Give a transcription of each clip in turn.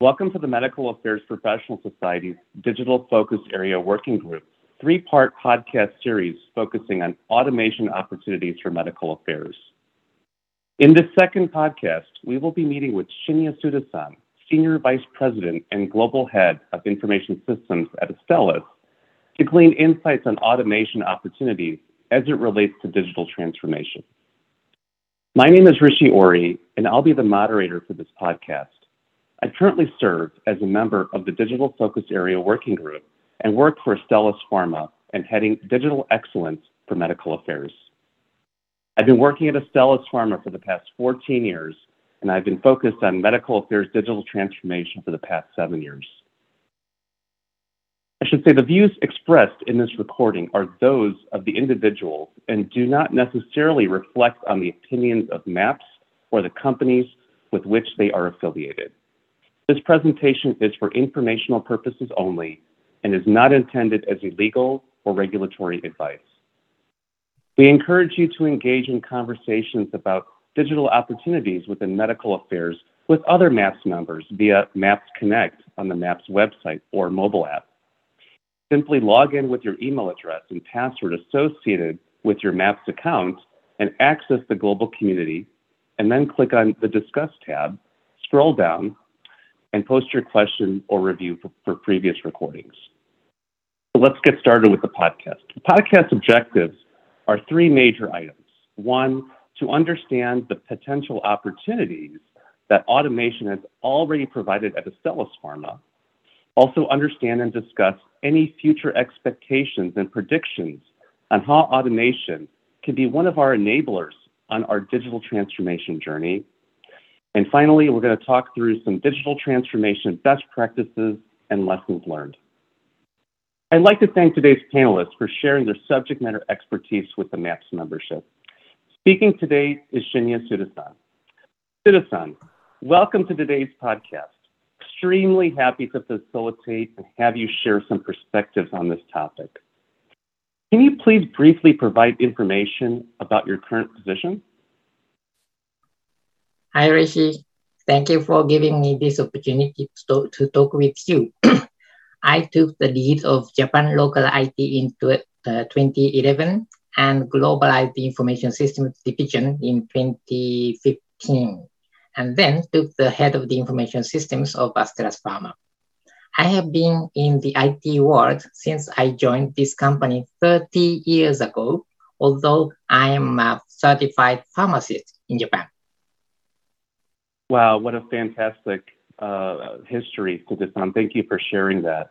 Welcome to the Medical Affairs Professional Society's Digital Focus Area Working Group, three-part podcast series focusing on automation opportunities for medical affairs. In this second podcast, we will be meeting with Shinya Tsuda-san, Senior Vice President and Global Head of Information Systems at Astellas, to glean insights on automation opportunities as it relates to digital transformation. My name is Rishi Ori, and I'll be the moderator for this podcast. I currently serve as a member of the Digital Focus Area Working Group and work for Astellas Pharma and heading Digital Excellence for Medical Affairs. I've been working at Astellas Pharma for the past 14 years, and I've been focused on medical affairs digital transformation for the past seven years. I should say the views expressed in this recording are those of the individuals and do not necessarily reflect on the opinions of MAPS or the companies with which they are affiliated. This presentation is for informational purposes only and is not intended as a legal or regulatory advice. We encourage you to engage in conversations about digital opportunities within medical affairs with other MAPS members via MAPS Connect on the MAPS website or mobile app. Simply log in with your email address and password associated with your MAPS account and access the global community, and then click on the Discuss tab, scroll down, and post your question or review for, for previous recordings. So let's get started with the podcast. The podcast objectives are three major items. One, to understand the potential opportunities that automation has already provided at Astellas Pharma. Also understand and discuss any future expectations and predictions on how automation can be one of our enablers on our digital transformation journey. And finally, we're going to talk through some digital transformation best practices and lessons learned. I'd like to thank today's panelists for sharing their subject matter expertise with the MAPS membership. Speaking today is Shinya Tsuda-san. Tsuda-san, welcome to today's podcast. Extremely happy to facilitate and have you share some perspectives on this topic. Can you please briefly provide information about your current position? Hi, Rishi. Thank you for giving me this opportunity to, to talk with you. I took the lead of Japan local IT in uh, 2011 and global IT information systems division in 2015, and then took the head of the information systems of Astellas Pharma. I have been in the IT world since I joined this company 30 years ago, although I am a certified pharmacist in Japan. Wow, what a fantastic uh, history, Tsuda-san. Thank you for sharing that.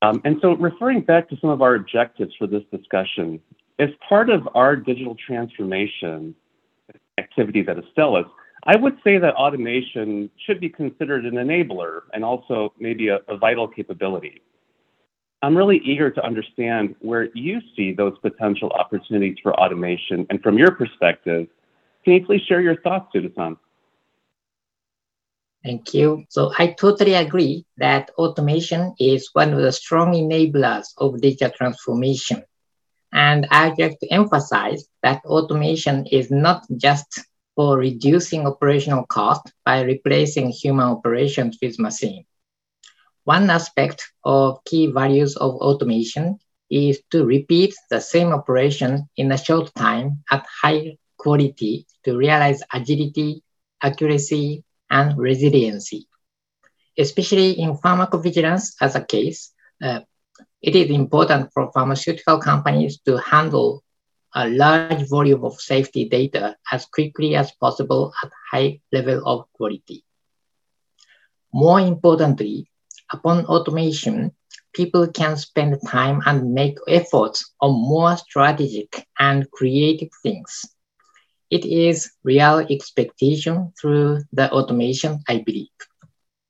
Um, and so, referring back to some of our objectives for this discussion, as part of our digital transformation activities at Astellas, I would say that automation should be considered an enabler and also maybe a, a vital capability. I'm really eager to understand where you see those potential opportunities for automation. And from your perspective, can you please share your thoughts, Tsuda-san? Thank you. So I totally agree that automation is one of the strong enablers of digital transformation. And I'd like to emphasize that automation is not just for reducing operational cost by replacing human operations with machine. One aspect of key values of automation is to repeat the same operation in a short time at high quality to realize agility, accuracy, and resiliency. Especially in pharmacovigilance as a case, uh, it is important for pharmaceutical companies to handle a large volume of safety data as quickly as possible at high level of quality. More importantly, upon automation, people can spend time and make efforts on more strategic and creative things it is real expectation through the automation, I believe.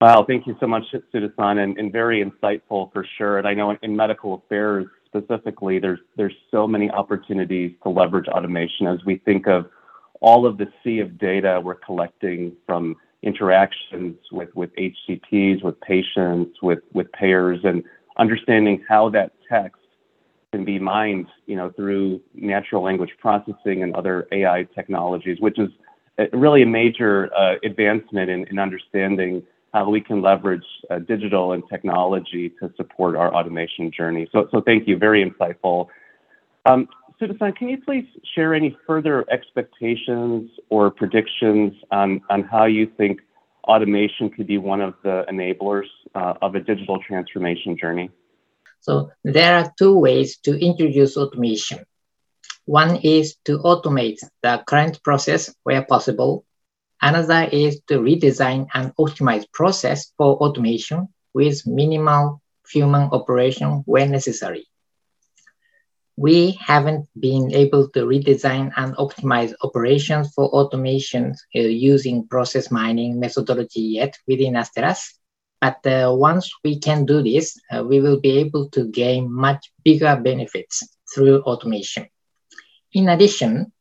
Wow, thank you so much, Tsuda-san, and, and very insightful for sure. And I know in medical affairs specifically, there's there's so many opportunities to leverage automation as we think of all of the sea of data we're collecting from interactions with, with HCPs, with patients, with, with payers, and understanding how that text can be mined, you know, through natural language processing and other AI technologies, which is really a major uh, advancement in, in, understanding how we can leverage uh, digital and technology to support our automation journey. So, so thank you, very insightful. Um, can you please share any further expectations or predictions on, on how you think automation could be one of the enablers uh, of a digital transformation journey? So there are two ways to introduce automation. One is to automate the current process where possible. Another is to redesign and optimize process for automation with minimal human operation where necessary. We haven't been able to redesign and optimize operations for automation uh, using process mining methodology yet within Astellas. But uh, once we can do this, uh, we will be able to gain much bigger benefits through automation. In addition,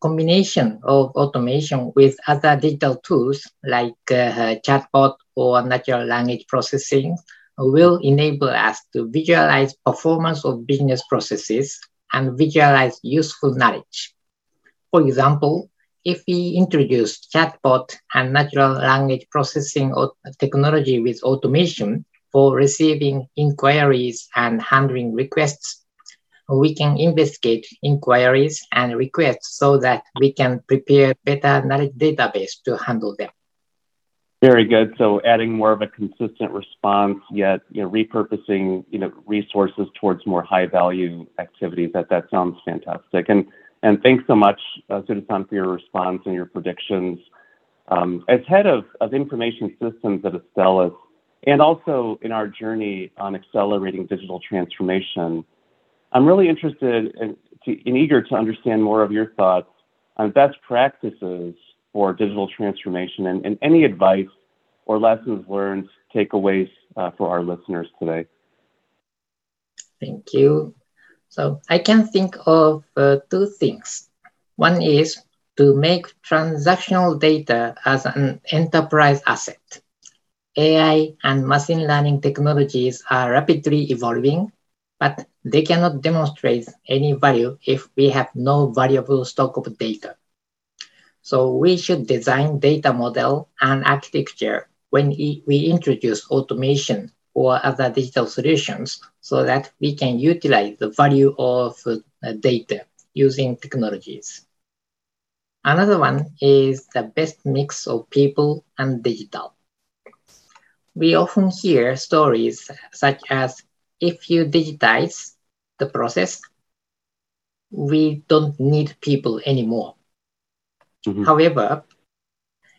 combination of automation with other digital tools like uh, chatbot or natural language processing will enable us to visualize performance of business processes and visualize useful knowledge. For example, if we introduce chatbot and natural language processing technology with automation for receiving inquiries and handling requests, we can investigate inquiries and requests so that we can prepare better knowledge database to handle them. Very good. So adding more of a consistent response, yet you know repurposing you know resources towards more high value activities. That that sounds fantastic. And and thanks so much, uh, for your response and your predictions. Um, as head of, of information systems at Astellas, and also in our journey on accelerating digital transformation, I'm really interested and eager to understand more of your thoughts on best practices for digital transformation and, and any advice or lessons learned, takeaways uh, for our listeners today. Thank you. So I can think of uh, two things. One is to make transactional data as an enterprise asset. AI and machine learning technologies are rapidly evolving, but they cannot demonstrate any value if we have no valuable stock of data. So we should design data model and architecture when we introduce automation or other digital solutions so that we can utilize the value of data using technologies. Another one is the best mix of people and digital. We often hear stories such as if you digitize the process, we don't need people anymore. Mm-hmm. However,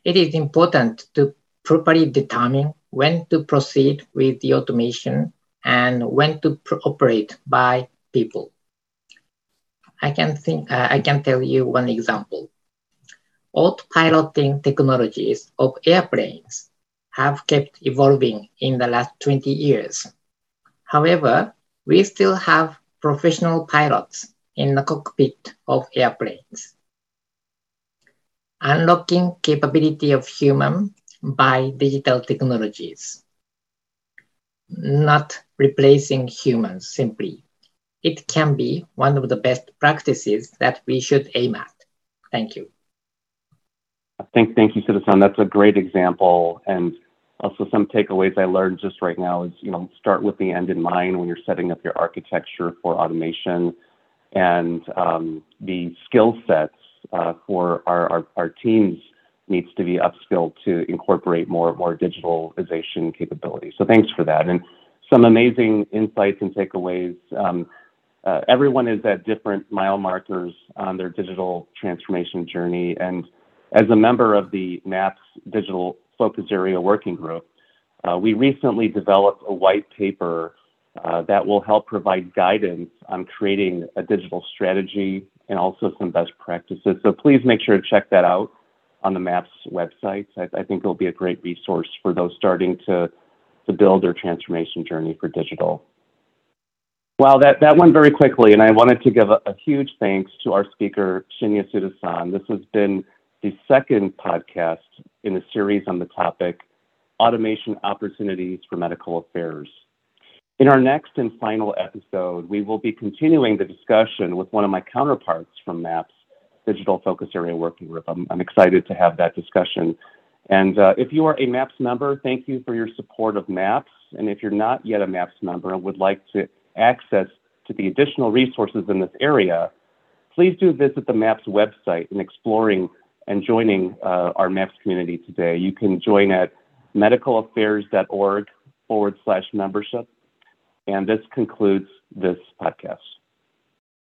it is important to properly determine when to proceed with the automation and when to operate by people. I can think uh, I can tell you one example. Autopiloting technologies of airplanes have kept evolving in the last 20 years. However, we still have professional pilots in the cockpit of airplanes unlocking capability of human by digital technologies, not replacing humans simply. It can be one of the best practices that we should aim at. Thank you. Thank, thank you, Tsuda-san. That's a great example. And also some takeaways I learned just right now is, you know, start with the end in mind when you're setting up your architecture for automation and um, the skill sets uh, for our, our, our, teams needs to be upskilled to incorporate more more digitalization capabilities. So thanks for that. And some amazing insights and takeaways. Um, uh, everyone is at different mile markers on their digital transformation journey. And as a member of the MAPS Digital Focus Area Working Group, uh, we recently developed a white paper uh, that will help provide guidance on creating a digital strategy and also some best practices. So please make sure to check that out on the MAPS website. I, I think it'll be a great resource for those starting to, to build their transformation journey for digital. Wow, that, that went very quickly, and I wanted to give a, a huge thanks to our speaker, Shinya Tsuda-san. This has been the second podcast in a series on the topic, Automation Opportunities for Medical Affairs. In our next and final episode, we will be continuing the discussion with one of my counterparts from MAPS Digital Focus Area Working Group. I'm, I'm excited to have that discussion. And uh, if you are a MAPS member, thank you for your support of MAPS. And if you're not yet a MAPS member and would like to access to the additional resources in this area, please do visit the MAPS website in exploring and joining uh, our MAPS community today. You can join at medicalaffairs.org forward slash membership. And this concludes this podcast.